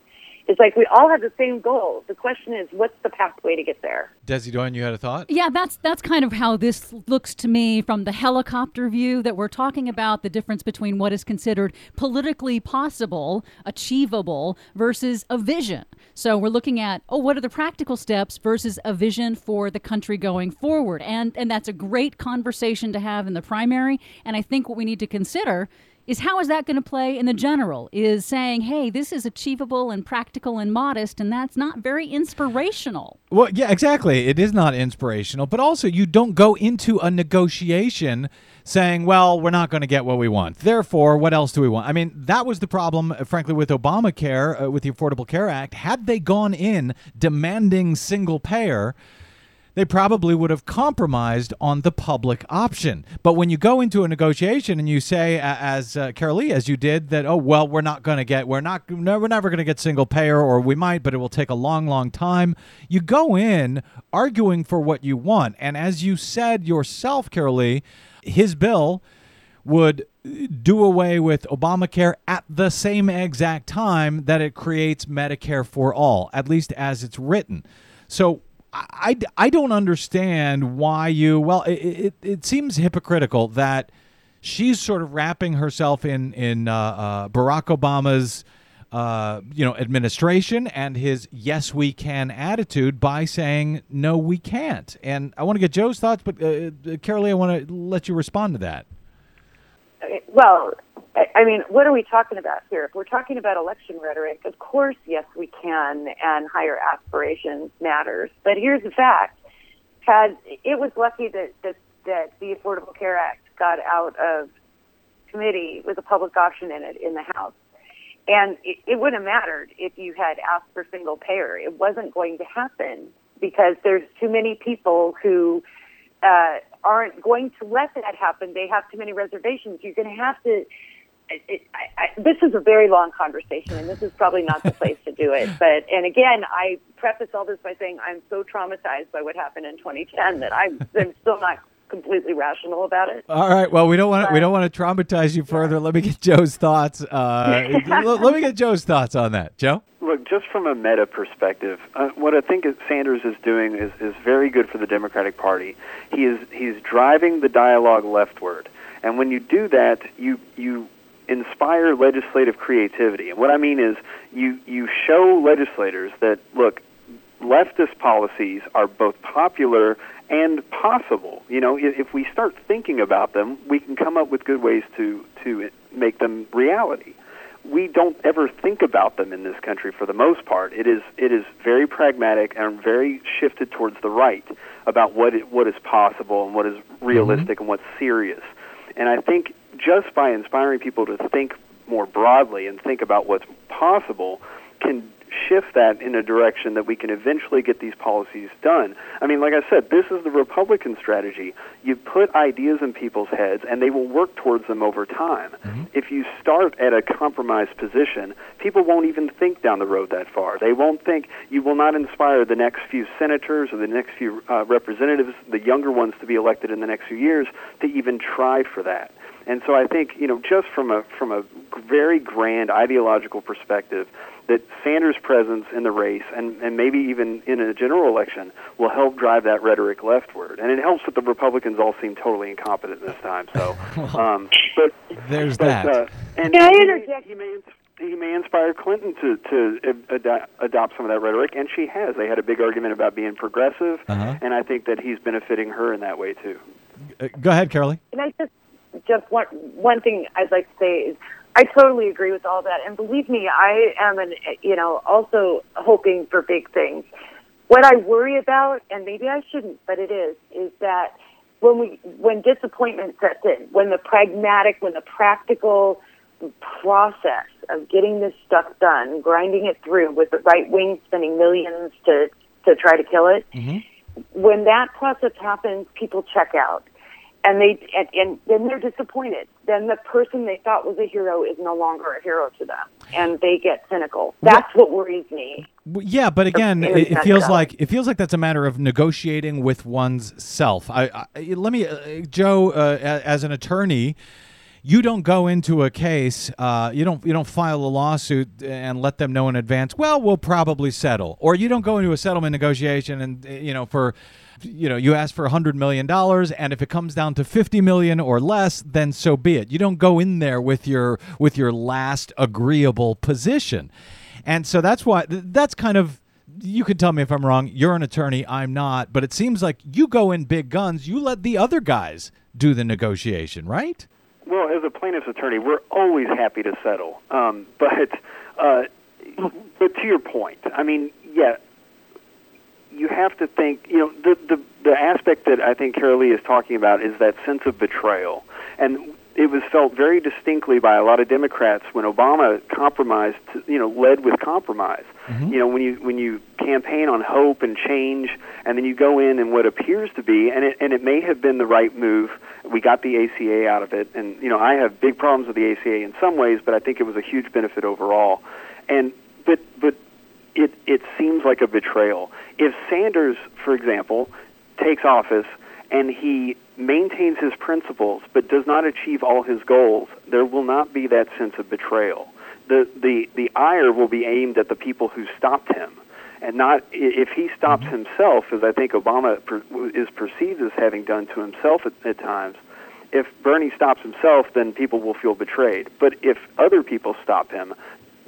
It's like we all have the same goal. The question is, what's the pathway to get there? Desi Doyen, you had a thought? Yeah, that's that's kind of how this looks to me from the helicopter view that we're talking about the difference between what is considered politically possible, achievable versus a vision. So we're looking at oh what are the practical steps versus a vision for the country going forward. And and that's a great conversation to have in the primary and I think what we need to consider is how is that going to play in the general? Is saying, hey, this is achievable and practical and modest, and that's not very inspirational. Well, yeah, exactly. It is not inspirational, but also you don't go into a negotiation saying, "Well, we're not going to get what we want. Therefore, what else do we want?" I mean, that was the problem, uh, frankly, with Obamacare, uh, with the Affordable Care Act. Had they gone in demanding single payer, they probably would have compromised on the public option. But when you go into a negotiation and you say, as uh, Karoli, as you did, that oh well, we're not going to get, we're not, no, we're never going to get single payer, or we might, but it will take a long, long time. You go in arguing for what you want, and as you said yourself, Karoli, his bill would do away with Obamacare at the same exact time that it creates Medicare for all, at least as it's written. So I, I don't understand why you, well, it, it, it seems hypocritical that she's sort of wrapping herself in, in uh, uh, Barack Obama's. Uh, you know, administration and his "yes, we can" attitude by saying "no, we can't." And I want to get Joe's thoughts, but uh, uh, Karoli, I want to let you respond to that. Well, I, mean, what are we talking about here? If we're talking about election rhetoric, of course, yes, we can, and higher aspirations matters. But here's the fact: had it was lucky that that, that the Affordable Care Act got out of committee with a public option in it in the House. And it, it wouldn't have mattered if you had asked for single payer. It wasn't going to happen because there's too many people who uh, aren't going to let that happen. They have too many reservations. You're going to have to. It, I, I, this is a very long conversation, and this is probably not the place to do it. <laughs> But and again, I preface all this by saying I'm so traumatized by what happened in 2010 that I'm, I'm still not completely rational about it. All right. Well, we don't want to, we don't want to traumatize you further. Let me get Joe's thoughts. Uh, <laughs> let me get Joe's thoughts on that. Joe. Look, just from a meta perspective, uh, what I think Sanders is doing is, is very good for the Democratic Party. He is he's driving the dialogue leftward, and when you do that, you you inspire legislative creativity. And what I mean is, you you show legislators that look, leftist policies are both popular and possible. You know, if we start thinking about them, we can come up with good ways to to make them reality. We don't ever think about them in this country for the most part. It is it is very pragmatic and very shifted towards the right about what it, what is possible and what is realistic mm-hmm. and what's serious. And I think just by inspiring people to think more broadly and think about what's possible can shift that in a direction that we can eventually get these policies done. I mean, like I said, this is the Republican strategy. You put ideas in people's heads, and they will work towards them over time. Mm-hmm. If you start at a compromised position, people won't even think down the road that far. They won't think, you will not inspire the next few senators or the next few uh, representatives, the younger ones to be elected in the next few years, to even try for that. And so I think, you know, just from a from a very grand ideological perspective, that Sanders' presence in the race and, and maybe even in a general election will help drive that rhetoric leftward. And it helps that the Republicans all seem totally incompetent this time. So, <laughs> um, but there's but, that. Uh, and Can I he, interject? He may, he may inspire Clinton to to ad- adopt some of that rhetoric, and she has. They had a big argument about being progressive, uh-huh. and I think that he's benefiting her in that way too. Uh, go ahead, Karoli. Can I just just one one thing I'd like to say is I totally agree with all that, and believe me, I am an you know also hoping for big things. What I worry about, and maybe I shouldn't, but it is, is that when we when disappointment sets in, when the pragmatic, when the practical process of getting this stuff done, grinding it through with the right wing spending millions to to try to kill it, mm-hmm. when that process happens, people check out and they and, and then they're disappointed. Then the person they thought was a hero is no longer a hero to them, and they get cynical. That's what worries me. Yeah, but again, it, it feels like it feels like that's a matter of negotiating with one's self. I, I let me, uh, Joe, uh, as an attorney you don't go into a case, uh, you don't you don't file a lawsuit and let them know in advance. Well, we'll probably settle, or you don't go into a settlement negotiation and you know for you know you ask for a hundred million dollars, and if it comes down to fifty million or less, then so be it. You don't go in there with your with your last agreeable position, and so that's why that's kind of you can tell me if I'm wrong. You're an attorney, I'm not, but it seems like you go in big guns. You let the other guys do the negotiation, right? Well, as a plaintiff's attorney, we're always happy to settle. Um, but uh, but to your point, I mean, yeah, you have to think. You know, the the the aspect that I think Karoli is talking about is that sense of betrayal, and it was felt very distinctly by a lot of Democrats when Obama compromised, you know, led with compromise. Mm-hmm. You know, when you when you campaign on hope and change, and then you go in and what appears to be, and it and it may have been the right move. We got the ACA out of it, and you know, I have big problems with the ACA in some ways, but I think it was a huge benefit overall. And but but it it seems like a betrayal. If Sanders, for example, takes office and he maintains his principles but does not achieve all his goals, there will not be that sense of betrayal. The, the, the ire will be aimed at the people who stopped him. And not if he stops mm-hmm. himself, as I think Obama per, is perceived as having done to himself at, at times. If Bernie stops himself, then people will feel betrayed. But if other people stop him,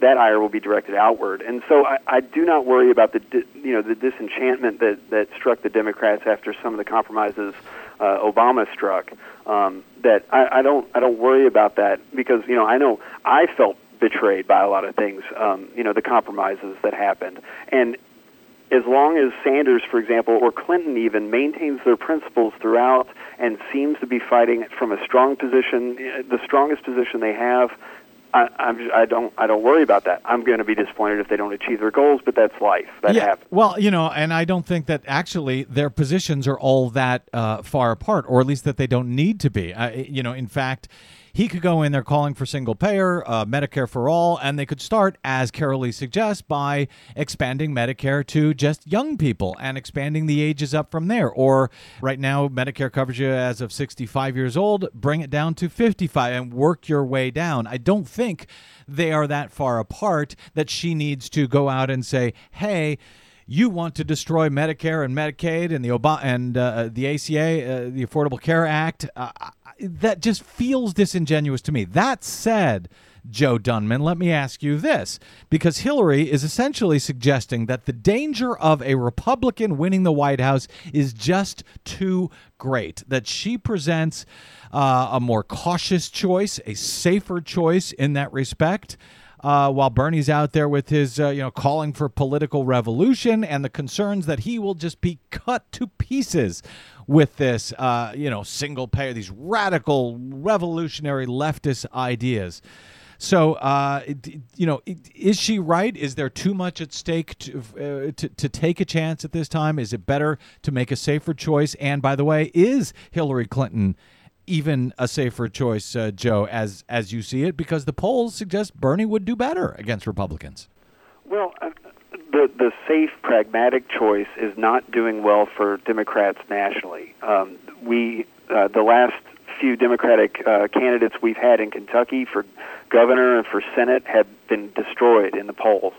that ire will be directed outward. And so I, I do not worry about the di- you know the disenchantment that that struck the Democrats after some of the compromises uh, Obama struck. Um, that I, I don't I don't worry about that because you know I know I felt betrayed by a lot of things. Um, you know the compromises that happened, and as long as Sanders, for example, or Clinton even maintains their principles throughout and seems to be fighting from a strong position, the strongest position they have, I, I'm, I don't I don't worry about that. I'm going to be disappointed if they don't achieve their goals, but that's life. That yeah, happens. Well, you know, and I don't think that actually their positions are all that uh, far apart, or at least that they don't need to be. Uh, you know, in fact, he could go in there calling for single payer, uh, Medicare for all, and they could start, as Karoli suggests, by expanding Medicare to just young people and expanding the ages up from there. Or right now, Medicare covers you as of 65 years old, bring it down to 55 and work your way down. I don't think they are that far apart that she needs to go out and say, hey, you want to destroy Medicare and Medicaid and the Obama and uh, the ACA, uh, the Affordable Care Act. Uh, that just feels disingenuous to me. That said, Joe Dunman, let me ask you this because Hillary is essentially suggesting that the danger of a Republican winning the White House is just too great, that she presents uh, a more cautious choice, a safer choice in that respect. Uh, while Bernie's out there with his, uh, you know, calling for political revolution and the concerns that he will just be cut to pieces with this, uh, you know, single payer, these radical, revolutionary leftist ideas. So, uh, you know, is she right? Is there too much at stake to, uh, to, to take a chance at this time? Is it better to make a safer choice? And by the way, is Hillary Clinton even a safer choice, uh, Joe, as as you see it? Because the polls suggest Bernie would do better against Republicans. Well, uh, the the safe, pragmatic choice is not doing well for Democrats nationally. Um, we uh, the last few Democratic uh, candidates we've had in Kentucky for governor and for Senate have been destroyed in the polls.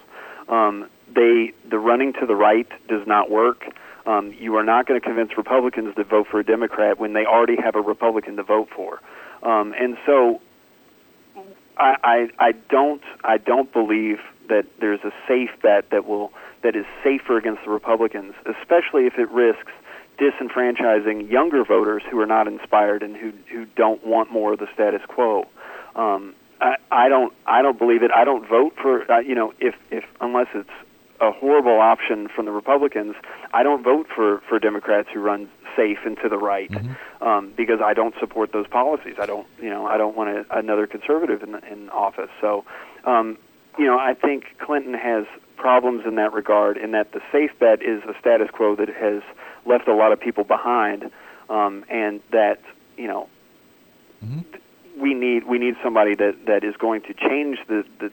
Um, they the running to the right does not work. Um, you are not going to convince Republicans to vote for a Democrat when they already have a Republican to vote for. Um, and so, I, I I don't I don't believe that there's a safe bet that will that is safer against the Republicans, especially if it risks disenfranchising younger voters who are not inspired and who who don't want more of the status quo. Um, I, I don't I don't believe it. I don't vote for uh, you know if if unless it's a horrible option from the Republicans, I don't vote for for Democrats who run safe and to the right mm-hmm. um, because I don't support those policies. I don't you know I don't want a, another conservative in in office. So um, you know I think Clinton has problems in that regard, in that the safe bet is a status quo that has left a lot of people behind, um, and that you know mm-hmm. we need we need somebody that that is going to change the the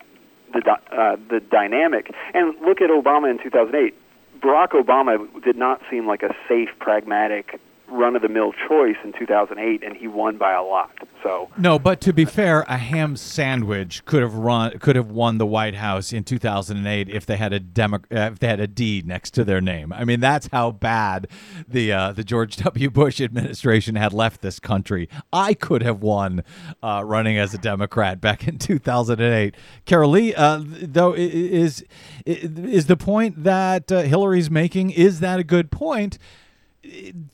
the uh, the dynamic. And look at Obama in 2008. Barack Obama did not seem like a safe, pragmatic run of the mill choice in 2008, and he won by a lot. So no, but to be fair, a ham sandwich could have run could have won the White House in 2008 if they had a demo, if they had a D next to their name. I mean, that's how bad the uh, the George <laughs> W. Bush administration had left this country. I could have won uh, running as a Democrat back in 2008. Karoli, uh, though, is is the point that uh, Hillary's making is that a good point?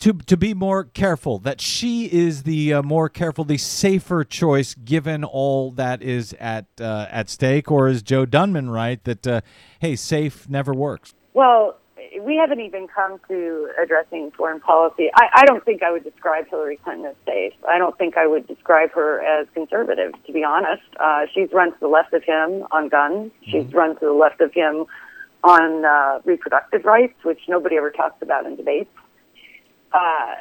To to be more careful that she is the uh, more careful the safer choice given all that is at uh, at stake or is Joe Dunman right that uh, hey safe never works. Well we haven't even come to addressing foreign policy. I, I don't think I would describe Hillary Clinton as safe. I don't think I would describe her as conservative to be honest. Uh, she's run to the left of him on guns. She's mm-hmm. run to the left of him on uh, reproductive rights which nobody ever talks about in debates uh,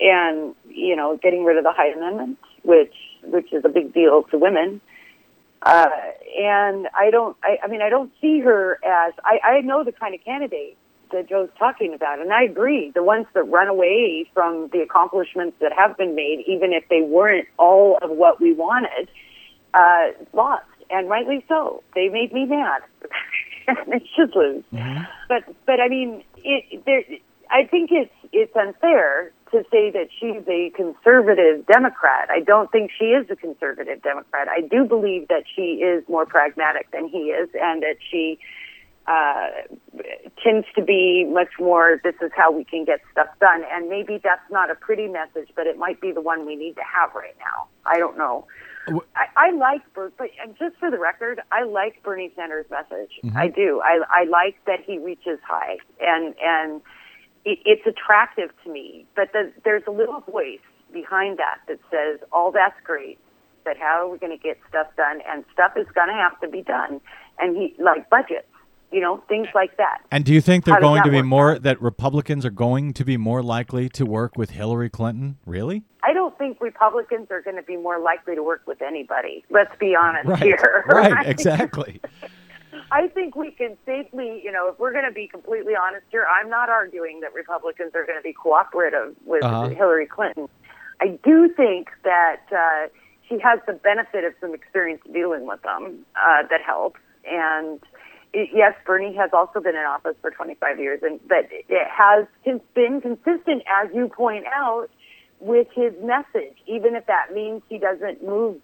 and you know, getting rid of the Hyde Amendment, which which is a big deal to women. Uh, and I don't, I, I mean, I don't see her as, I, I know the kind of candidate that Joe's talking about, and I agree. The ones that run away from the accomplishments that have been made, even if they weren't all of what we wanted, uh, lost, and rightly so. They made me mad. they should lose. Mm-hmm. But, but I mean, it, there, I think it's it's unfair to say that she's a conservative Democrat. I don't think she is a conservative Democrat. I do believe that she is more pragmatic than he is, and that she uh, tends to be much more. This is how we can get stuff done, and maybe that's not a pretty message, but it might be the one we need to have right now. I don't know. I, I like but just for the record, I like Bernie Sanders' message. Mm-hmm. I do. I, I like that he reaches high, and and it, it's attractive to me. But the, there's a little voice behind that that says, "All that's great, but how are we going to get stuff done? And stuff is going to have to be done." And he like budgets you know, things like that. And do you think they're going to be more out? that Republicans are going to be more likely to work with Hillary Clinton? Really? I don't think Republicans are going to be more likely to work with anybody. Let's be honest right. here. Right, <laughs> right? exactly. I think we can safely, you know, if we're going to be completely honest here, I'm not arguing that Republicans are going to be cooperative with uh-huh. Hillary Clinton. I do think that uh, she has the benefit of some experience dealing with them uh, that helps. And yes, Bernie has also been in office for 25 years, and but it has been consistent, as you point out, with his message, even if that means he doesn't move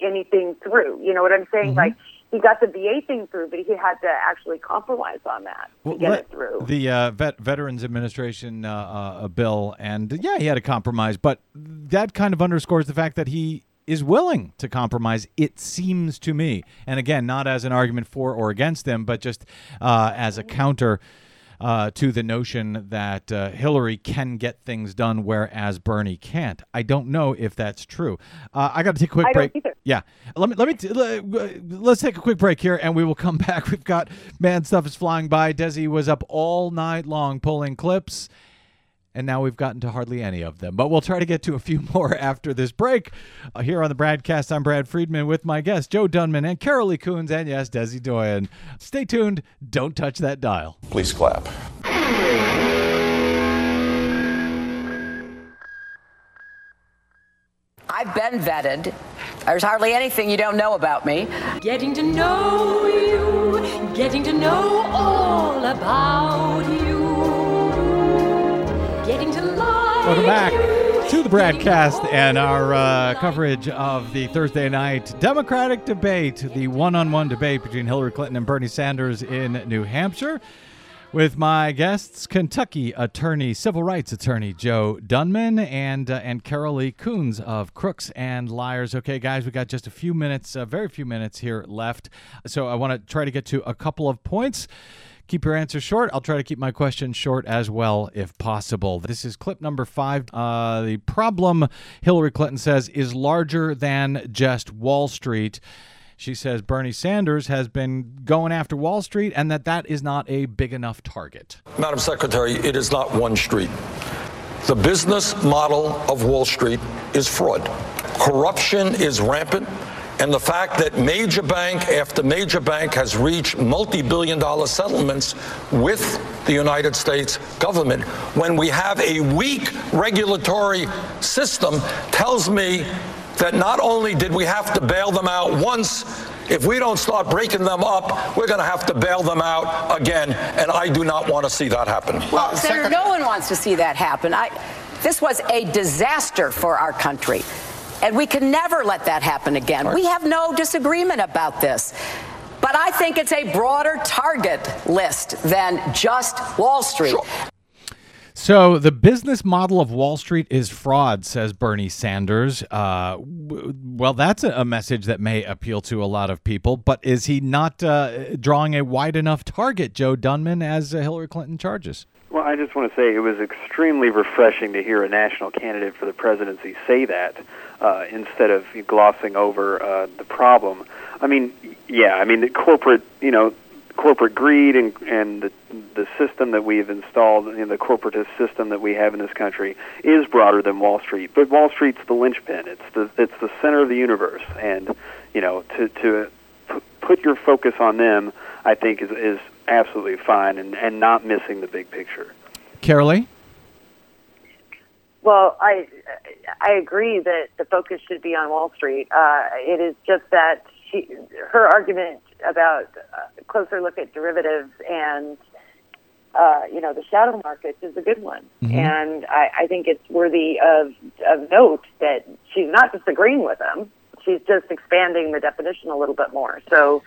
anything through. You know what I'm saying? Mm-hmm. Like he got the VA thing through, but he had to actually compromise on that well, to get it through. The uh, Vet- Veterans Administration uh, uh, bill, and yeah, he had a compromise, but that kind of underscores the fact that he is willing to compromise, it seems to me. And again, not as an argument for or against them, but just uh, as a counter. Uh, to the notion that uh, Hillary can get things done, whereas Bernie can't. I don't know if that's true. Uh, I got to take a quick I break. Yeah, let me let me t- let's take a quick break here, and we will come <laughs> back. We've got man stuff is flying by. Desi was up all night long pulling clips and now we've gotten to hardly any of them. But we'll try to get to a few <laughs> more after this break. Uh, here on the BradCast, I'm Brad Friedman with my guests, Joe Dunman and Karoli Kuns, and yes, Desi Doyen. Stay tuned. Don't touch that dial. Please clap. I've been vetted. There's hardly anything you don't know about me. Getting to know you, getting to know all about you. Welcome back to the BradCast and our uh, coverage of the Thursday night Democratic debate, the one on one debate between Hillary Clinton and Bernie Sanders in New Hampshire. With my guests, Kentucky attorney, civil rights attorney Joe Dunman, and uh, and Karoli Kuns of Crooks and Liars. Okay, guys, we got just a few minutes, uh, very few minutes here left, so I want to try to get to a couple of points. Keep your answers short. I'll try to keep my questions short as well, if possible. This is clip number five. Uh, the problem, Hillary Clinton says, is larger than just Wall Street. She says Bernie Sanders has been going after Wall Street and that that is not a big enough target. Madam Secretary, it is not one street. The business model of Wall Street is fraud. Corruption is rampant. And the fact that major bank after major bank has reached multi billion dollar settlements with the United States government when we have a weak regulatory system tells me that not only did we have to bail them out once, if we don't start breaking them up, we're going to have to bail them out again. And I do not want to see that happen. Well, Senator, no one wants to see that happen. I, this was a disaster for our country. And we can never let that happen again. Right. We have no disagreement about this. But I think it's a broader target list than just Wall Street. Sure. So, the business model of Wall Street is fraud, says Bernie Sanders. Uh, well, that's a message that may appeal to a lot of people, but is he not uh, drawing a wide enough target, Joe Dunman, as uh, Hillary Clinton charges? Well, I just want to say it was extremely refreshing to hear a national candidate for the presidency say that uh, instead of glossing over uh, the problem. I mean, yeah, I mean the corporate, you know, corporate greed and and the the system that we've installed, know, the corporatist system that we have in this country, is broader than Wall Street. But Wall Street's the linchpin. It's the it's the center of the universe, and you know, to to put your focus on them, I think is is absolutely fine, and and not missing the big picture. Karoli. Well, I I agree that the focus should be on Wall Street. Uh, it is just that she, her argument about a closer look at derivatives and uh, you know, the shadow markets is a good one, Mm-hmm. and I, I think it's worthy of of note that she's not disagreeing with them; she's just expanding the definition a little bit more. So,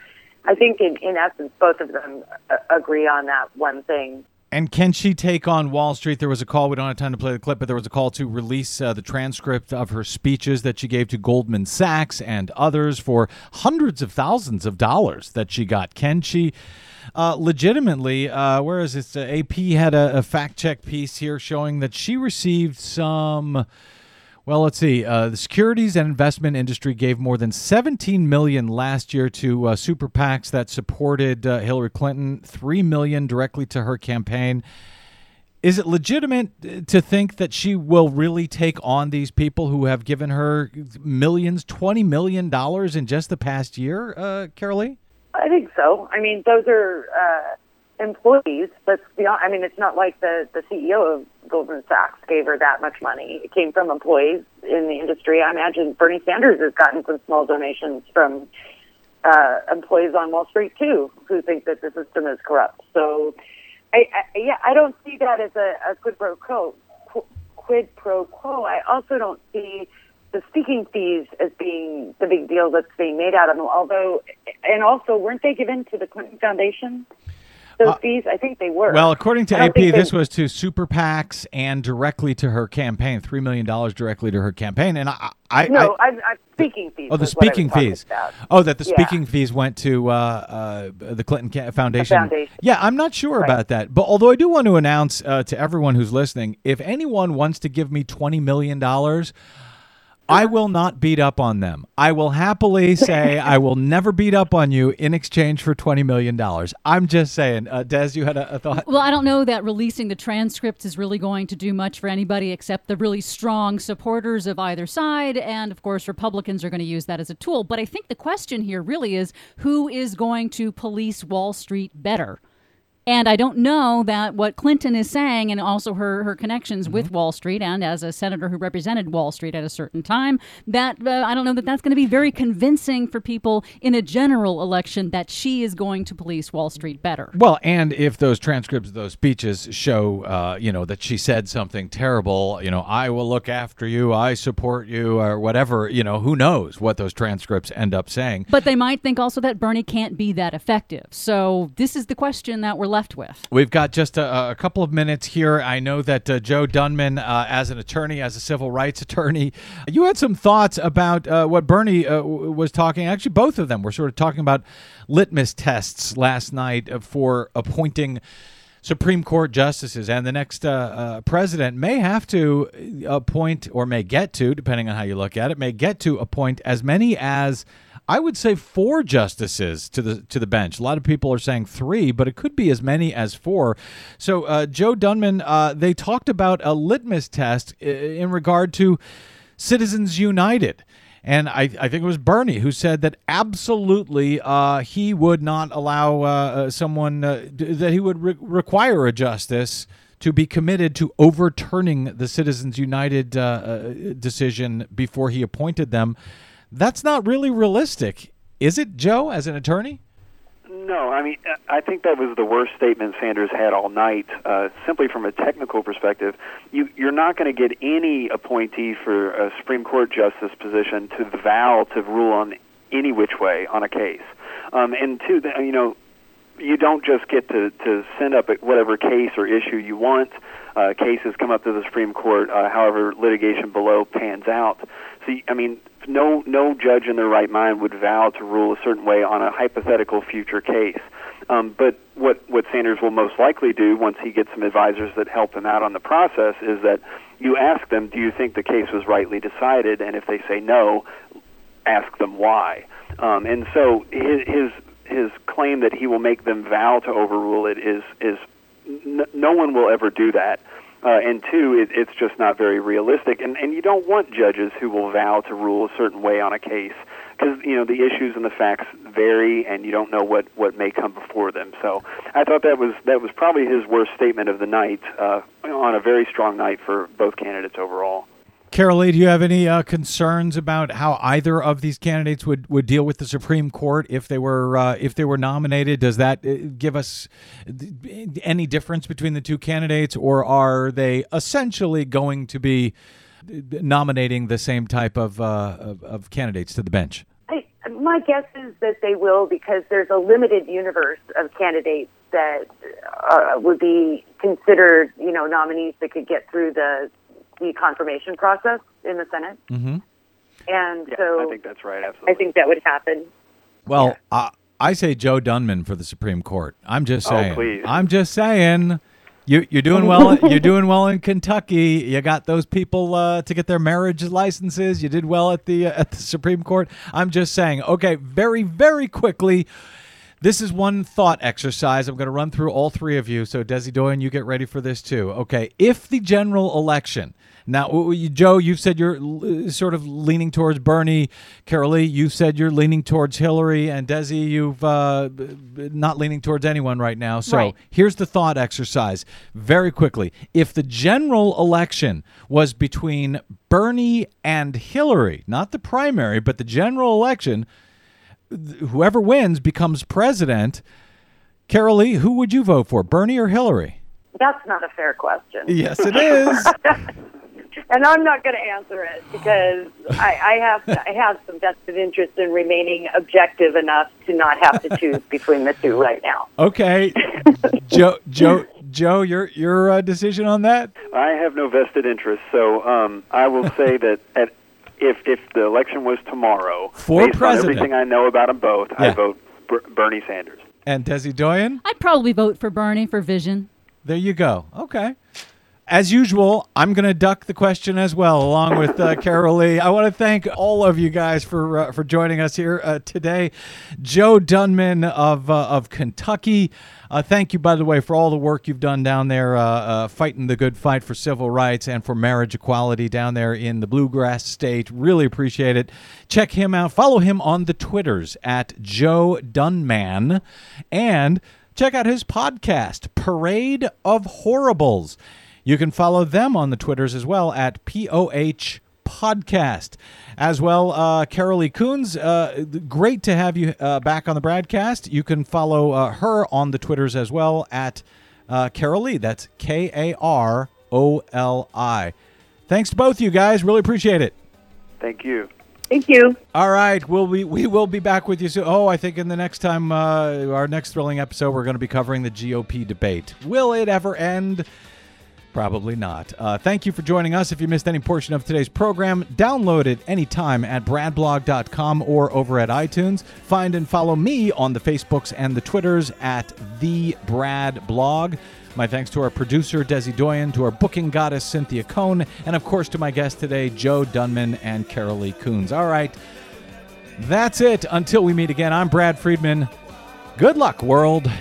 I think in in essence, both of them uh, agree on that one thing. And can she take on Wall Street? There was a call. We don't have time to play the clip, but there was a call to release uh, the transcript of her speeches that she gave to Goldman Sachs and others for hundreds of thousands of dollars that she got. Can she uh, legitimately? Uh, where is this? Uh, AP had a, a fact check piece here showing that she received some. Well, let's see. Uh, the securities and investment industry gave more than 17 million last year to uh, super PACs that supported uh, Hillary Clinton. Three million directly to her campaign. Is it legitimate uh, to think that she will really take on these people who have given her millions, 20 million dollars in just the past year, uh, Karoli? I think so. I mean, those are employees, but beyond, I mean, it's not like the the CEO of Goldman Sachs gave her that much money. It came from employees in the industry. I imagine Bernie Sanders has gotten some small donations from uh, employees on Wall Street too, who think that the system is corrupt. So, I, I yeah, I don't see that as a, a quid pro quo. qu- Quid pro quo. I also don't see the speaking fees as being the big deal that's being made out of them. Although, and also, weren't they given to the Clinton Foundation? Those fees, I think they were. Uh, Well, according to AP, they- this was to super PACs and directly to her campaign. $3 million directly to her campaign. And I. I no, I, I, speaking fees. Oh, the was what I was speaking fees. Oh, that the Yeah. speaking fees went to uh, uh, the Clinton Ca- Foundation. Foundation. Yeah, I'm not sure Right. about that. But although I do want to announce uh, to everyone who's listening, if anyone wants to give me twenty million dollars. I will not beat up on them. I will happily say <laughs> I will never beat up on you in exchange for twenty million dollars. I'm just saying, uh, Des, you had a, a thought. Well, I don't know that releasing the transcripts is really going to do much for anybody except the really strong supporters of either side. And of course, Republicans are going to use that as a tool. But I think the question here really is who is going to police Wall Street better? And I don't know that what Clinton is saying, and also her, her connections with Wall Street, and as a senator who represented Wall Street at a certain time, that uh, I don't know that that's going to be very convincing for people in a general election that she is going to police Wall Street better. Well, and if those transcripts those speeches show, uh, you know, that she said something terrible, you know, I will look after you, I support you, or whatever, you know, who knows what those transcripts end up saying. But they might think also that Bernie can't be that effective. So this is the question that we're left with. We've got just a, a couple of minutes here. I know that uh, Joe Dunman, uh, as an attorney, as a civil rights <laughs> attorney, you had some thoughts about uh, what Bernie uh, w- was talking. Actually, both of them were sort of talking about litmus tests last night uh, for appointing. Supreme Court justices and the next uh, uh, president may have to appoint, or may get to, depending on how you look at it, may get to appoint as many as I would say four justices to the to the bench. A lot of people are saying three, but it could be as many as four. So uh, Joe Dunman, uh, they talked about a litmus test in regard to Citizens United. And I, I think it was Bernie who said that absolutely uh, he would not allow uh, uh, someone uh, that he would re- require a justice to be committed to overturning the Citizens United uh, uh, decision before he appointed them. That's not really realistic, is it, Joe, as an attorney? No, I mean, I think that was the worst statement Sanders had all night. Uh, simply from a technical perspective, you, you're not going to get any appointee for a Supreme Court justice position to vow to rule on any which way on a case. Um, and two, you know, you don't just get to, to send up whatever case or issue you want. Uh, cases come up to the Supreme Court, uh, however litigation below pans out. So, I mean, no no judge in their right mind would vow to rule a certain way on a hypothetical future case. Um, but what what Sanders will most likely do once he gets some advisors that help him out on the process is that you ask them, do you think the case was rightly decided? And if they say no, ask them why. Um, and so his, his his claim that he will make them vow to overrule it is is n- no one will ever do that. Uh, and two, it, it's just not very realistic. And and you don't want judges who will vow to rule a certain way on a case because you know the issues and the facts vary, and you don't know what what may come before them. So I thought that was that was probably his worst statement of the night uh, on a very strong night for both candidates overall. Karoli, do you have any uh, concerns about how either of these candidates would, would deal with the Supreme Court if they were uh, if they were nominated? Does that uh, give us any difference between the two candidates, or are they essentially going to be nominating the same type of, uh, of, of candidates to the bench? I, my guess is that they will because there's a limited universe of candidates that uh, would be considered, you know, nominees that could get through the the confirmation process in the Senate. Mm-hmm. And Yeah, so I think that's right. Absolutely. I think that would happen. Well, uh, I say Joe Dunman for the Supreme Court. I'm just Oh, saying. please. I'm just saying. You, you're doing well. <laughs> you're doing well in Kentucky. You got those people uh, to get their marriage licenses. You did well at the uh, at the Supreme Court. I'm just saying. Okay, very very quickly. This is one thought exercise. I'm going to run through all three of you. So, Desi Doyen, you get ready for this too. Okay. If the general election, now, Joe, you've said you're sort of leaning towards Bernie. Karoli, you said you're leaning towards Hillary. And Desi, you've uh, not leaning towards anyone right now. So, Right. here's the thought exercise very quickly. If the general election was between Bernie and Hillary, not the primary, but the general election, whoever wins becomes president. Karoli, who would you vote for, Bernie or Hillary? That's not a fair question. Yes, it is. <laughs> and I'm not going to answer it because I, I have I have some vested interest in remaining objective enough to not have to choose <laughs> between the two right now. okay, <laughs> Joe, Joe, Joe, your your uh, decision on that? I have no vested interest, so um, I will say that at, if if the election was tomorrow, For based president. on everything I know about them both, Yeah. I vote Ber- Bernie Sanders. And Desi Doyen? I'd probably vote for Bernie for vision. There you go. Okay. As usual, I'm going to duck the question as well, along with uh, Karoli. I want to thank all of you guys for uh, for joining us here uh, today. Joe Dunman of uh, of Kentucky. Uh, thank you, by the way, for all the work you've done down there, uh, fighting the good fight for civil rights and for marriage equality down there in the bluegrass state. Really appreciate it. Check him out. Follow him on the Twitters at Joe Dunman, and check out his podcast, Parade of Horribles. You can follow them on the Twitters as well at POH Podcast. As well, uh, Karoli Kuns, uh, great to have you uh, back on the BradCast. You can follow uh, her on the Twitters as well at uh, Karoli. That's K A R O L I. Thanks to both you guys. Really appreciate it. Thank you. Thank you. All right, we'll be we will be back with you soon. Oh, I think in the next time, uh, our next thrilling episode, we're going to be covering the GOP debate. Will it ever end? Probably not. Uh, thank you for joining us. If you missed any portion of today's program, download it anytime at bradblog.com or over at iTunes. Find and follow me on the Facebooks and the Twitters at the Brad Blog. My thanks to our producer, Desi Doyen, to our booking goddess, Cynthia Cohn, and of course to my guests today, Joe Dunman and Karoli Kuns. All right, that's it. Until we meet again, I'm Brad Friedman. Good luck, world.